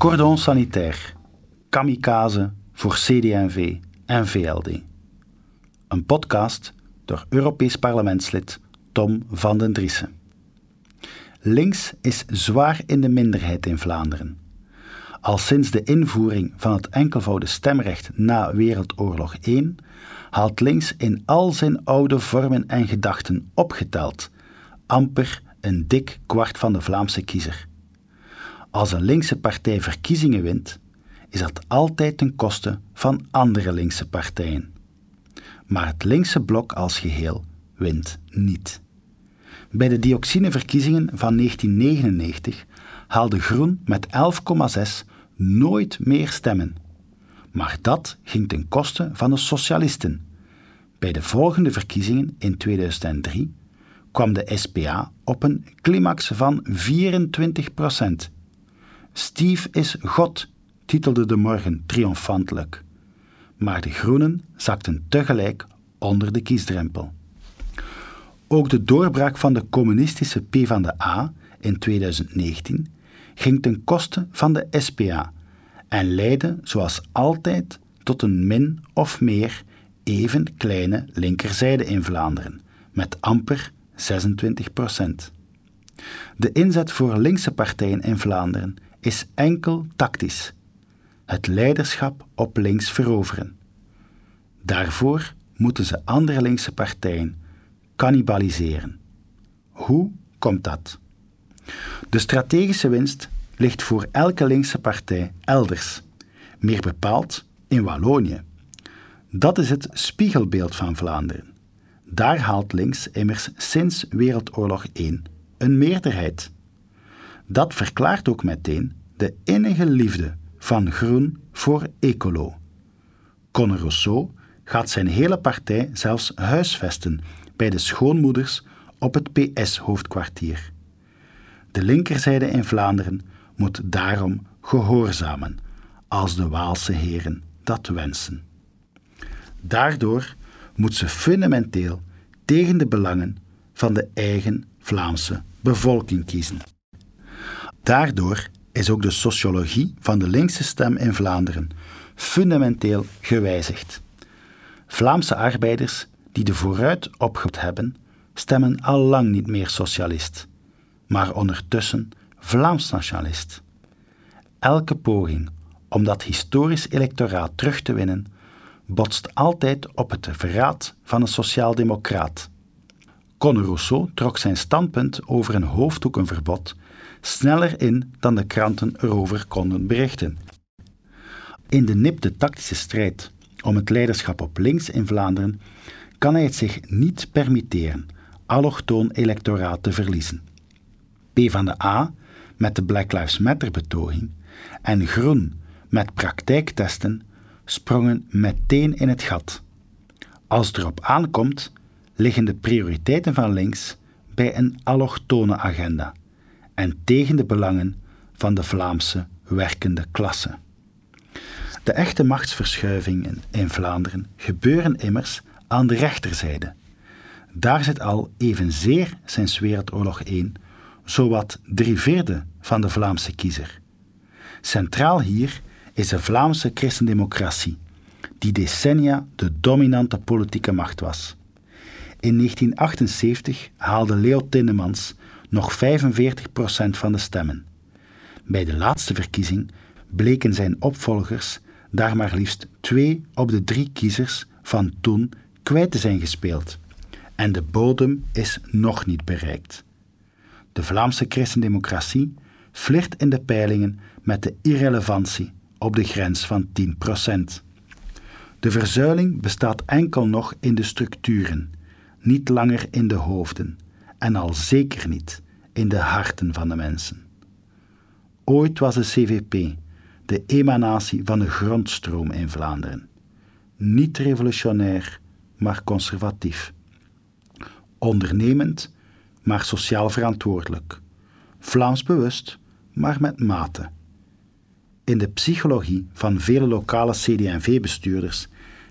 Cordon sanitair. Kamikaze voor CD&V en VLD. Een podcast door Europees parlementslid Tom van den Driessen. Links is zwaar in de minderheid in Vlaanderen. Al sinds de invoering van het enkelvoudig stemrecht na Wereldoorlog I haalt links in al zijn oude vormen en gedachten opgeteld amper een dik kwart van de Vlaamse kiezer. Als een linkse partij verkiezingen wint, is dat altijd ten koste van andere linkse partijen. Maar het linkse blok als geheel wint niet. Bij de dioxineverkiezingen van 1999 haalde Groen met 11,6 nooit meer stemmen. Maar dat ging ten koste van de socialisten. Bij de volgende verkiezingen in 2003 kwam de SPA op een climax van 24 procent. Steve is God, titelde de morgen triomfantelijk. Maar de Groenen zakten tegelijk onder de kiesdrempel. Ook de doorbraak van de communistische PvdA in 2019 ging ten koste van de SPA en leidde, zoals altijd, tot een min of meer even kleine linkerzijde in Vlaanderen, met amper 26 procent. De inzet voor linkse partijen in Vlaanderen is enkel tactisch. Het leiderschap op links veroveren. Daarvoor moeten ze andere linkse partijen cannibaliseren. Hoe komt dat? De strategische winst ligt voor elke linkse partij elders, meer bepaald in Wallonië. Dat is het spiegelbeeld van Vlaanderen. Daar haalt links immers sinds Wereldoorlog I een meerderheid. Dat verklaart ook meteen de innige liefde van Groen voor Ecolo. Conor Rousseau gaat zijn hele partij zelfs huisvesten bij de schoonmoeders op het PS-hoofdkwartier. De linkerzijde in Vlaanderen moet daarom gehoorzamen, als de Waalse heren dat wensen. Daardoor moet ze fundamenteel tegen de belangen van de eigen Vlaamse bevolking kiezen. Daardoor is ook de sociologie van de linkse stem in Vlaanderen fundamenteel gewijzigd. Vlaamse arbeiders die de vooruit opgehaald hebben, stemmen al lang niet meer socialist, maar ondertussen Vlaams nationalist. Elke poging om dat historisch electoraat terug te winnen botst altijd op het verraad van een sociaaldemocraat. Conor Rousseau trok zijn standpunt over een hoofddoekenverbod sneller in dan de kranten erover konden berichten. In de nipte tactische strijd om het leiderschap op links in Vlaanderen kan hij het zich niet permitteren allochtoon electoraat te verliezen. P van de A met de Black Lives Matter betoging en Groen met praktijktesten sprongen meteen in het gat. Als het erop aankomt, liggen de prioriteiten van links bij een allochtone agenda en tegen de belangen van de Vlaamse werkende klasse. De echte machtsverschuivingen in Vlaanderen gebeuren immers aan de rechterzijde. Daar zit al evenzeer sinds Wereldoorlog I zowat drie vierde van de Vlaamse kiezer. Centraal hier is de Vlaamse christendemocratie, die decennia de dominante politieke macht was. In 1978 haalde Leo Tindemans nog 45% van de stemmen. Bij de laatste verkiezing bleken zijn opvolgers daar maar liefst twee op de drie kiezers van toen kwijt te zijn gespeeld. En de bodem is nog niet bereikt. De Vlaamse christendemocratie flirt in de peilingen met de irrelevantie op de grens van 10%. De verzuiling bestaat enkel nog in de structuren, niet langer in de hoofden en al zeker niet in de harten van de mensen. Ooit was de CVP de emanatie van de grondstroom in Vlaanderen. Niet revolutionair, maar conservatief. Ondernemend, maar sociaal verantwoordelijk. Vlaams bewust, maar met mate. In de psychologie van vele lokale CD&V-bestuurders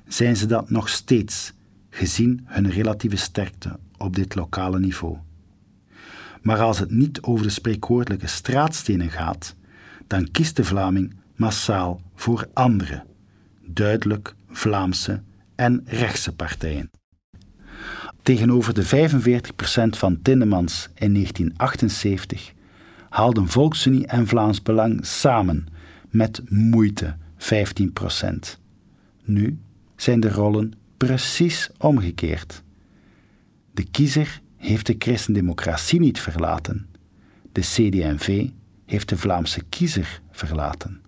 zijn ze dat nog steeds, gezien hun relatieve sterkte op dit lokale niveau. Maar als het niet over de spreekwoordelijke straatstenen gaat, dan kiest de Vlaming massaal voor andere, duidelijk Vlaamse en rechtse partijen. Tegenover de 45% van Tindemans in 1978 haalden Volksunie en Vlaams Belang samen met moeite 15%. Nu zijn de rollen precies omgekeerd. De kiezer heeft de christendemocratie niet verlaten. De CD&V heeft de Vlaamse kiezer verlaten.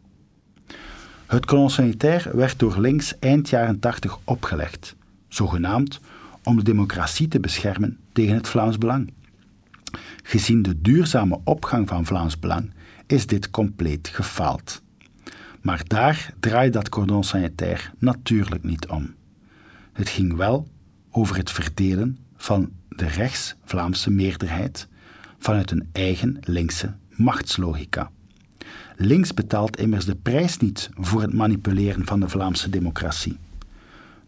Het colonisair werd door links eind jaren 80 opgelegd, zogenaamd om de democratie te beschermen tegen het Vlaams Belang. Gezien de duurzame opgang van Vlaams Belang is dit compleet gefaald. Maar daar draait dat cordon sanitair natuurlijk niet om. Het ging wel over het verdelen van de rechts-Vlaamse meerderheid vanuit een eigen linkse machtslogica. Links betaalt immers de prijs niet voor het manipuleren van de Vlaamse democratie.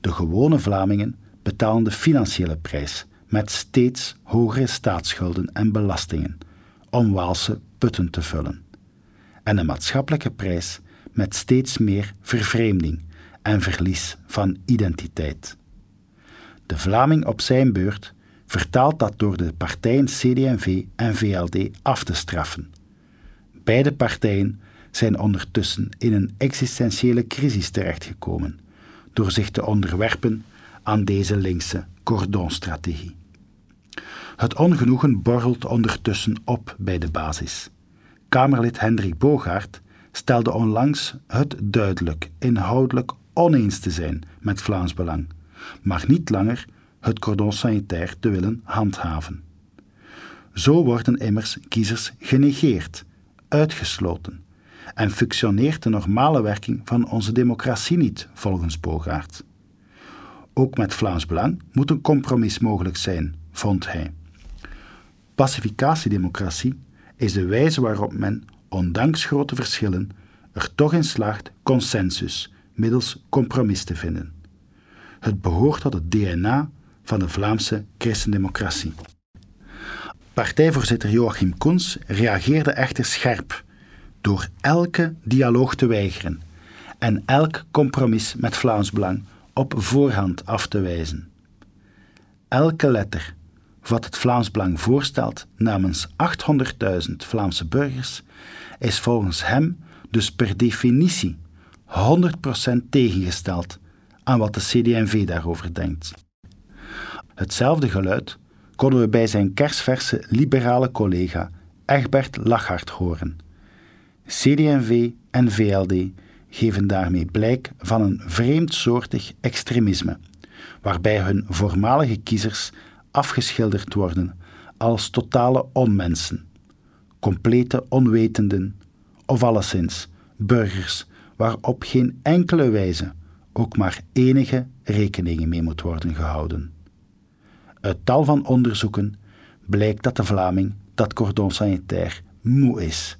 De gewone Vlamingen betalen de financiële prijs met steeds hogere staatsschulden en belastingen om Waalse putten te vullen. En de maatschappelijke prijs met steeds meer vervreemding en verlies van identiteit. De Vlaming op zijn beurt vertaalt dat door de partijen CD&V en VLD af te straffen. Beide partijen zijn ondertussen in een existentiële crisis terechtgekomen door zich te onderwerpen aan deze linkse cordonstrategie. Het ongenoegen borrelt ondertussen op bij de basis. Kamerlid Hendrik Bogaert stelde onlangs het duidelijk, inhoudelijk oneens te zijn met Vlaams Belang, maar niet langer het cordon sanitair te willen handhaven. Zo worden immers kiezers genegeerd, uitgesloten, en functioneert de normale werking van onze democratie niet, volgens Bogaert. Ook met Vlaams Belang moet een compromis mogelijk zijn, vond hij. Pacificatiedemocratie is de wijze waarop men, ondanks grote verschillen, er toch in slaagt consensus middels compromis te vinden. Het behoort tot het DNA van de Vlaamse christendemocratie. Partijvoorzitter Joachim Koens reageerde echter scherp door elke dialoog te weigeren en elk compromis met Vlaams Belang op voorhand af te wijzen. Elke letter wat het Vlaams Belang voorstelt namens 800.000 Vlaamse burgers is volgens hem dus per definitie 100% tegengesteld aan wat de CD&V daarover denkt. Hetzelfde geluid konden we bij zijn kersverse liberale collega Egbert Lachart horen. CD&V en VLD geven daarmee blijk van een vreemdsoortig extremisme, waarbij hun voormalige kiezers afgeschilderd worden als totale onmensen, complete onwetenden of alleszins burgers waarop geen enkele wijze ook maar enige rekening mee moet worden gehouden. Uit tal van onderzoeken blijkt dat de Vlaming dat cordon sanitair moe is,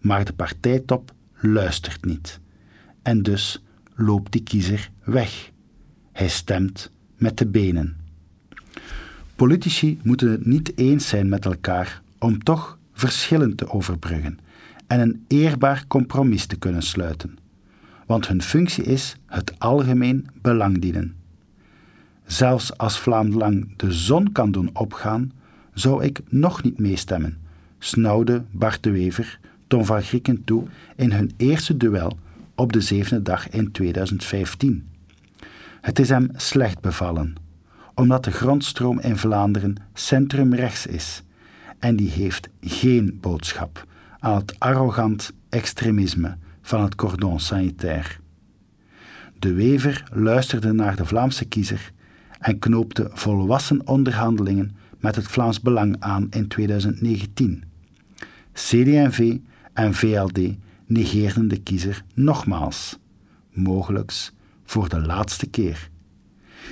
maar de partijtop luistert niet. En dus loopt die kiezer weg. Hij stemt met de benen. Politici moeten het niet eens zijn met elkaar om toch verschillen te overbruggen en een eerbaar compromis te kunnen sluiten. Want hun functie is het algemeen belang dienen. Zelfs als Vlaanderen de zon kan doen opgaan, zou ik nog niet meestemmen, snauwde Bart de Wever Tom van Grieken toe in hun eerste duel op de zevende dag in 2015. Het is hem slecht bevallen, omdat de grondstroom in Vlaanderen centrumrechts is en die heeft geen boodschap aan het arrogant extremisme van het cordon sanitair. De Wever luisterde naar de Vlaamse kiezer en knoopte volwassen onderhandelingen met het Vlaams Belang aan in 2019. CD&V en VLD negeerden de kiezer nogmaals, mogelijks voor de laatste keer.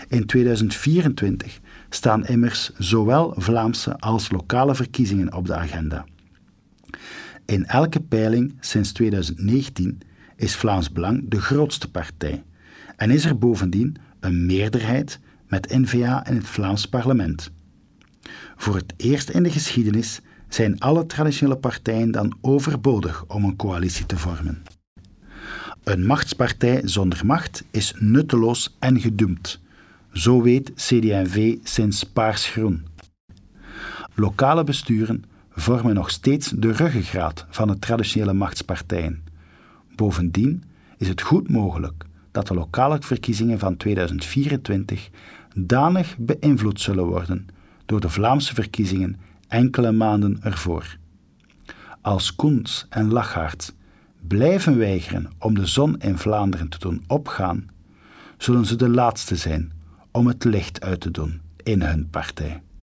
In 2024 staan immers zowel Vlaamse als lokale verkiezingen op de agenda. In elke peiling sinds 2019 is Vlaams Belang de grootste partij en is er bovendien een meerderheid met NVA in het Vlaams parlement. Voor het eerst in de geschiedenis zijn alle traditionele partijen dan overbodig om een coalitie te vormen. Een machtspartij zonder macht is nutteloos en gedoemd. Zo weet CD&V sinds paarsgroen. Lokale besturen vormen nog steeds de ruggengraat van de traditionele machtspartijen. Bovendien is het goed mogelijk dat de lokale verkiezingen van 2024 danig beïnvloed zullen worden door de Vlaamse verkiezingen enkele maanden ervoor. Als Koens en Lachaert blijven weigeren om de zon in Vlaanderen te doen opgaan, zullen ze de laatste zijn om het licht uit te doen in hun partij.